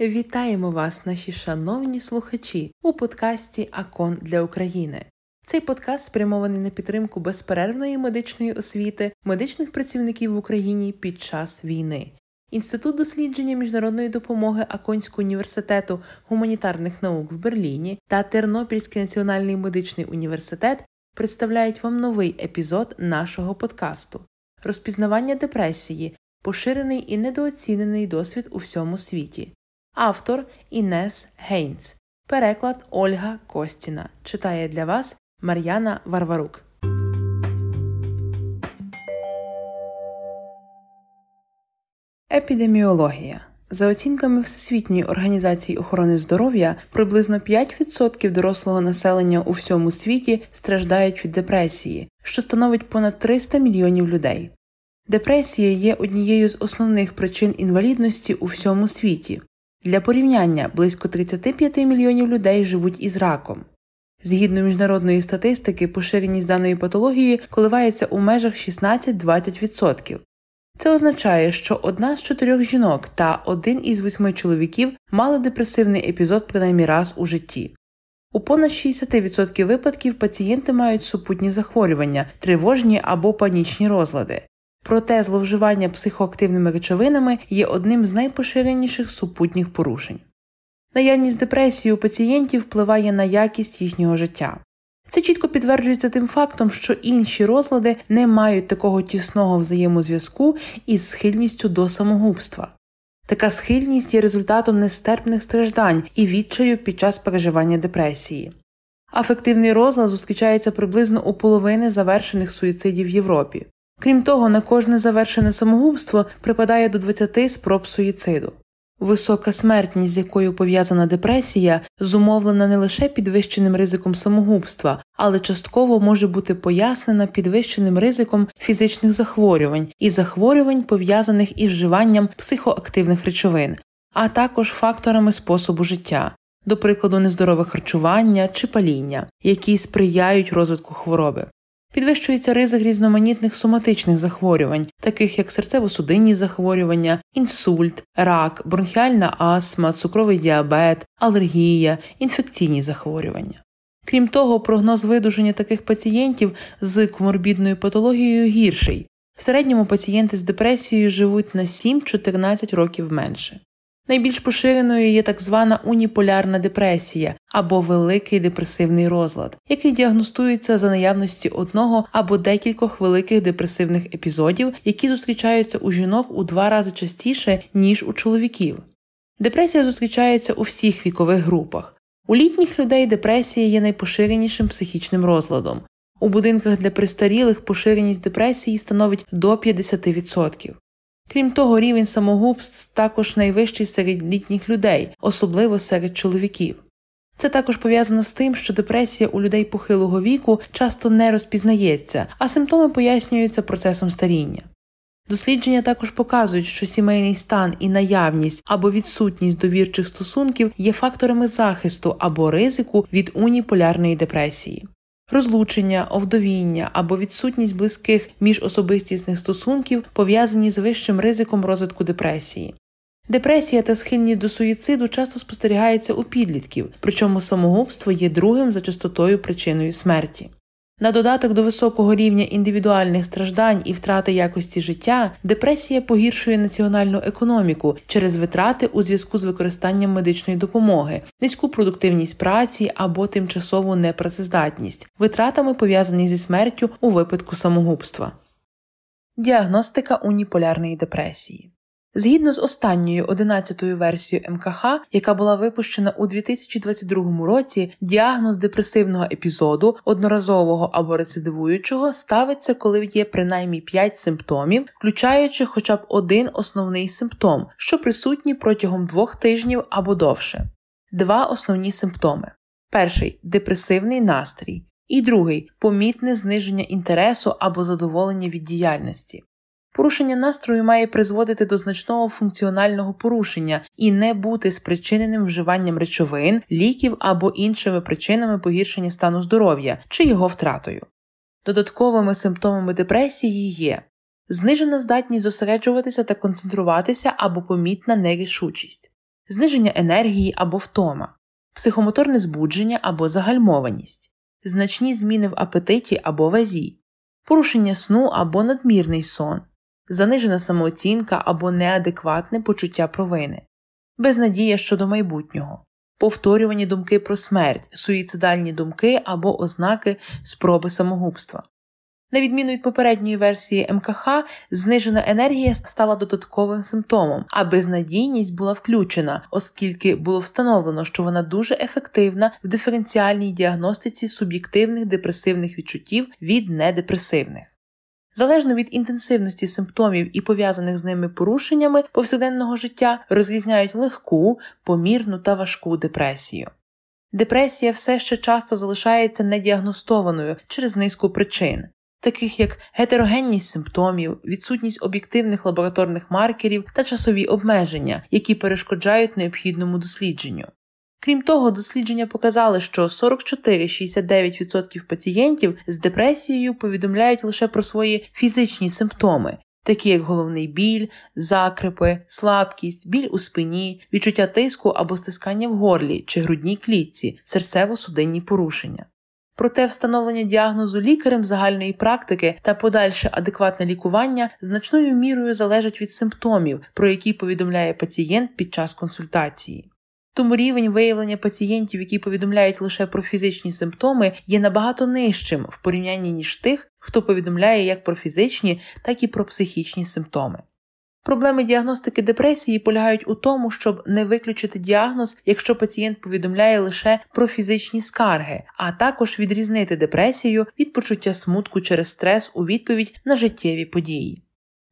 Вітаємо вас, наші шановні слухачі, у подкасті Акон для України. Цей подкаст спрямований на підтримку безперервної медичної освіти медичних працівників в Україні під час війни. Інститут дослідження міжнародної допомоги Аконського університету гуманітарних наук в Берліні та Тернопільський національний медичний університет представляють вам новий епізод нашого подкасту розпізнавання депресії, поширений і недооцінений досвід у всьому світі. Автор Інес Гейнц. Переклад Ольга Костіна. Читає для вас Мар'яна Варварук. Епідеміологія. За оцінками Всесвітньої організації охорони здоров'я, приблизно 5% дорослого населення у всьому світі страждають від депресії, що становить понад 300 мільйонів людей. Депресія є однією з основних причин інвалідності у всьому світі. Для порівняння близько 35 мільйонів людей живуть із раком. Згідно міжнародної статистики, поширеність даної патології коливається у межах 16-20%. Це означає, що одна з чотирьох жінок та один із восьми чоловіків мали депресивний епізод принаймні раз у житті. У понад 60% випадків пацієнти мають супутні захворювання, тривожні або панічні розлади. Проте зловживання психоактивними речовинами є одним з найпоширеніших супутніх порушень. Наявність депресії у пацієнтів впливає на якість їхнього життя. Це чітко підтверджується тим фактом, що інші розлади не мають такого тісного взаємозв'язку із схильністю до самогубства. Така схильність є результатом нестерпних страждань і відчаю під час переживання депресії. Афективний розлад зустрічається приблизно у половини завершених суїцидів в Європі. Крім того, на кожне завершене самогубство припадає до 20 спроб суїциду. Висока смертність, з якою пов'язана депресія, зумовлена не лише підвищеним ризиком самогубства, але частково може бути пояснена підвищеним ризиком фізичних захворювань і захворювань, пов'язаних із вживанням психоактивних речовин, а також факторами способу життя, до прикладу, нездорове харчування чи паління, які сприяють розвитку хвороби. Підвищується ризик різноманітних соматичних захворювань, таких як серцево-судинні захворювання, інсульт, рак, бронхіальна астма, цукровий діабет, алергія, інфекційні захворювання. Крім того, прогноз видуження таких пацієнтів з коморбідною патологією гірший. В середньому пацієнти з депресією живуть на 7-14 років менше. Найбільш поширеною є так звана уніполярна депресія або великий депресивний розлад, який діагностується за наявності одного або декількох великих депресивних епізодів, які зустрічаються у жінок у два рази частіше, ніж у чоловіків. Депресія зустрічається у всіх вікових групах. У літніх людей депресія є найпоширенішим психічним розладом. У будинках для престарілих поширеність депресії становить до 50%. Крім того, рівень самогубств також найвищий серед літніх людей, особливо серед чоловіків. Це також пов'язано з тим, що депресія у людей похилого віку часто не розпізнається, а симптоми пояснюються процесом старіння. Дослідження також показують, що сімейний стан і наявність або відсутність довірчих стосунків є факторами захисту або ризику від уніполярної депресії. Розлучення, овдовіння або відсутність близьких міжособистісних стосунків пов'язані з вищим ризиком розвитку депресії. Депресія та схильність до суїциду часто спостерігаються у підлітків, причому самогубство є другим за частотою причиною смерті. На додаток до високого рівня індивідуальних страждань і втрати якості життя, депресія погіршує національну економіку через витрати у зв'язку з використанням медичної допомоги, низьку продуктивність праці або тимчасову непрацездатність, витратами пов'язані зі смертю у випадку самогубства. Діагностика уніполярної депресії Згідно з останньою 11-ю версією МКХ, яка була випущена у 2022 році, діагноз депресивного епізоду, одноразового або рецидивуючого, ставиться, коли є принаймні 5 симптомів, включаючи хоча б один основний симптом, що присутній протягом двох тижнів або довше. Два основні симптоми: перший депресивний настрій, і другий помітне зниження інтересу або задоволення від діяльності. Порушення настрою має призводити до значного функціонального порушення і не бути спричиненим вживанням речовин, ліків або іншими причинами погіршення стану здоров'я чи його втратою. Додатковими симптомами депресії є знижена здатність зосереджуватися та концентруватися або помітна нерішучість, зниження енергії або втома, психомоторне збудження або загальмованість, значні зміни в апетиті або вазі, порушення сну або надмірний сон, занижена самооцінка або неадекватне почуття провини, безнадія щодо майбутнього, повторювані думки про смерть, суїцидальні думки або ознаки спроби самогубства. На відміну від попередньої версії МКХ, знижена енергія стала додатковим симптомом, а безнадійність була включена, оскільки було встановлено, що вона дуже ефективна в диференціальній діагностиці суб'єктивних депресивних відчуттів від недепресивних. Залежно від інтенсивності симптомів і пов'язаних з ними порушеннями повсякденного життя розрізняють легку, помірну та важку депресію. Депресія все ще часто залишається недіагностованою через низку причин, таких як гетерогенність симптомів, відсутність об'єктивних лабораторних маркерів та часові обмеження, які перешкоджають необхідному дослідженню. Крім того, дослідження показали, що 44-69% пацієнтів з депресією повідомляють лише про свої фізичні симптоми, такі як головний біль, закрипи, слабкість, біль у спині, відчуття тиску або стискання в горлі чи грудній клітці, серцево-судинні порушення. Проте встановлення діагнозу лікарем загальної практики та подальше адекватне лікування значною мірою залежать від симптомів, про які повідомляє пацієнт під час консультації. Тому рівень виявлення пацієнтів, які повідомляють лише про фізичні симптоми, є набагато нижчим в порівнянні ніж тих, хто повідомляє як про фізичні, так і про психічні симптоми. Проблеми діагностики депресії полягають у тому, щоб не виключити діагноз, якщо пацієнт повідомляє лише про фізичні скарги, а також відрізнити депресію від почуття смутку через стрес у відповідь на життєві події.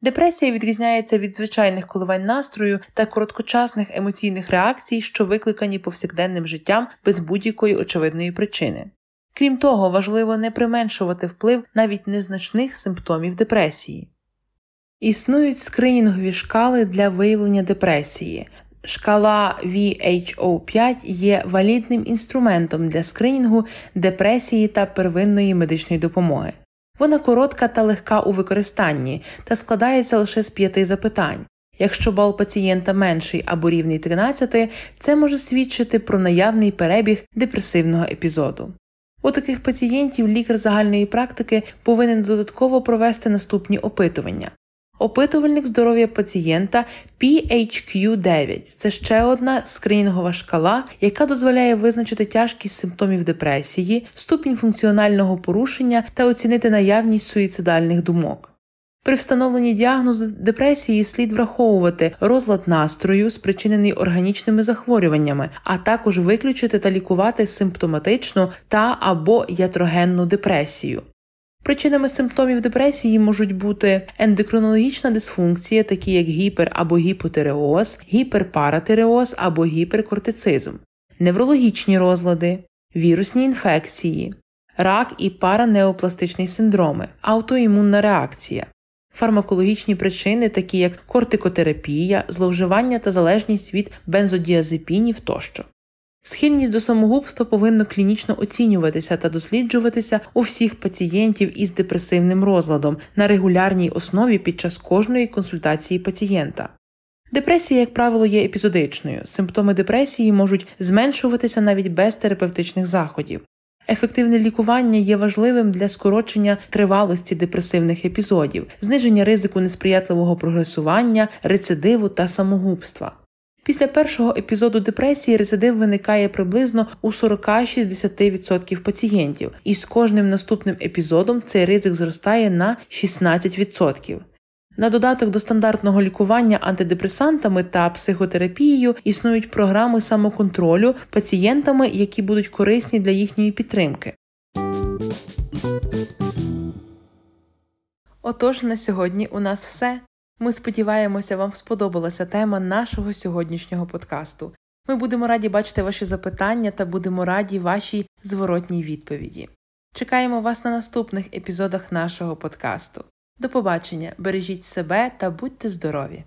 Депресія відрізняється від звичайних коливань настрою та короткочасних емоційних реакцій, що викликані повсякденним життям без будь-якої очевидної причини. Крім того, важливо не применшувати вплив навіть незначних симптомів депресії. Існують скринінгові шкали для виявлення депресії. Шкала WHO5 є валідним інструментом для скринінгу депресії та первинної медичної допомоги. Вона коротка та легка у використанні та складається лише з п'яти запитань. Якщо бал пацієнта менший або рівний 13, це може свідчити про наявний перебіг депресивного епізоду. У таких пацієнтів лікар загальної практики повинен додатково провести наступні опитування. Опитувальник здоров'я пацієнта PHQ-9 це ще одна скринінгова шкала, яка дозволяє визначити тяжкість симптомів депресії, ступінь функціонального порушення та оцінити наявність суїцидальних думок. При встановленні діагнозу депресії слід враховувати розлад настрою, спричинений органічними захворюваннями, а також виключити та лікувати симптоматичну та або ятрогенну депресію. Причинами симптомів депресії можуть бути ендокринологічна дисфункція, такі як гіпер або гіпотиреоз, гіперпаратиреоз або гіперкортицизм, неврологічні розлади, вірусні інфекції, рак і паранеопластичний синдроми, аутоімунна реакція, фармакологічні причини, такі як кортикотерапія, зловживання та залежність від бензодіазепінів тощо. Схильність до самогубства повинна клінічно оцінюватися та досліджуватися у всіх пацієнтів із депресивним розладом на регулярній основі під час кожної консультації пацієнта. Депресія, як правило, є епізодичною. Симптоми депресії можуть зменшуватися навіть без терапевтичних заходів. Ефективне лікування є важливим для скорочення тривалості депресивних епізодів, зниження ризику несприятливого прогресування, рецидиву та самогубства. Після першого епізоду депресії рецидив виникає приблизно у 40-60% пацієнтів, і з кожним наступним епізодом цей ризик зростає на 16%. На додаток до стандартного лікування антидепресантами та психотерапією існують програми самоконтролю пацієнтами, які будуть корисні для їхньої підтримки. Отож, на сьогодні у нас все. Ми сподіваємося, вам сподобалася тема нашого сьогоднішнього подкасту. Ми будемо раді бачити ваші запитання та будемо раді вашій зворотній відповіді. Чекаємо вас на наступних епізодах нашого подкасту. До побачення, бережіть себе та будьте здорові!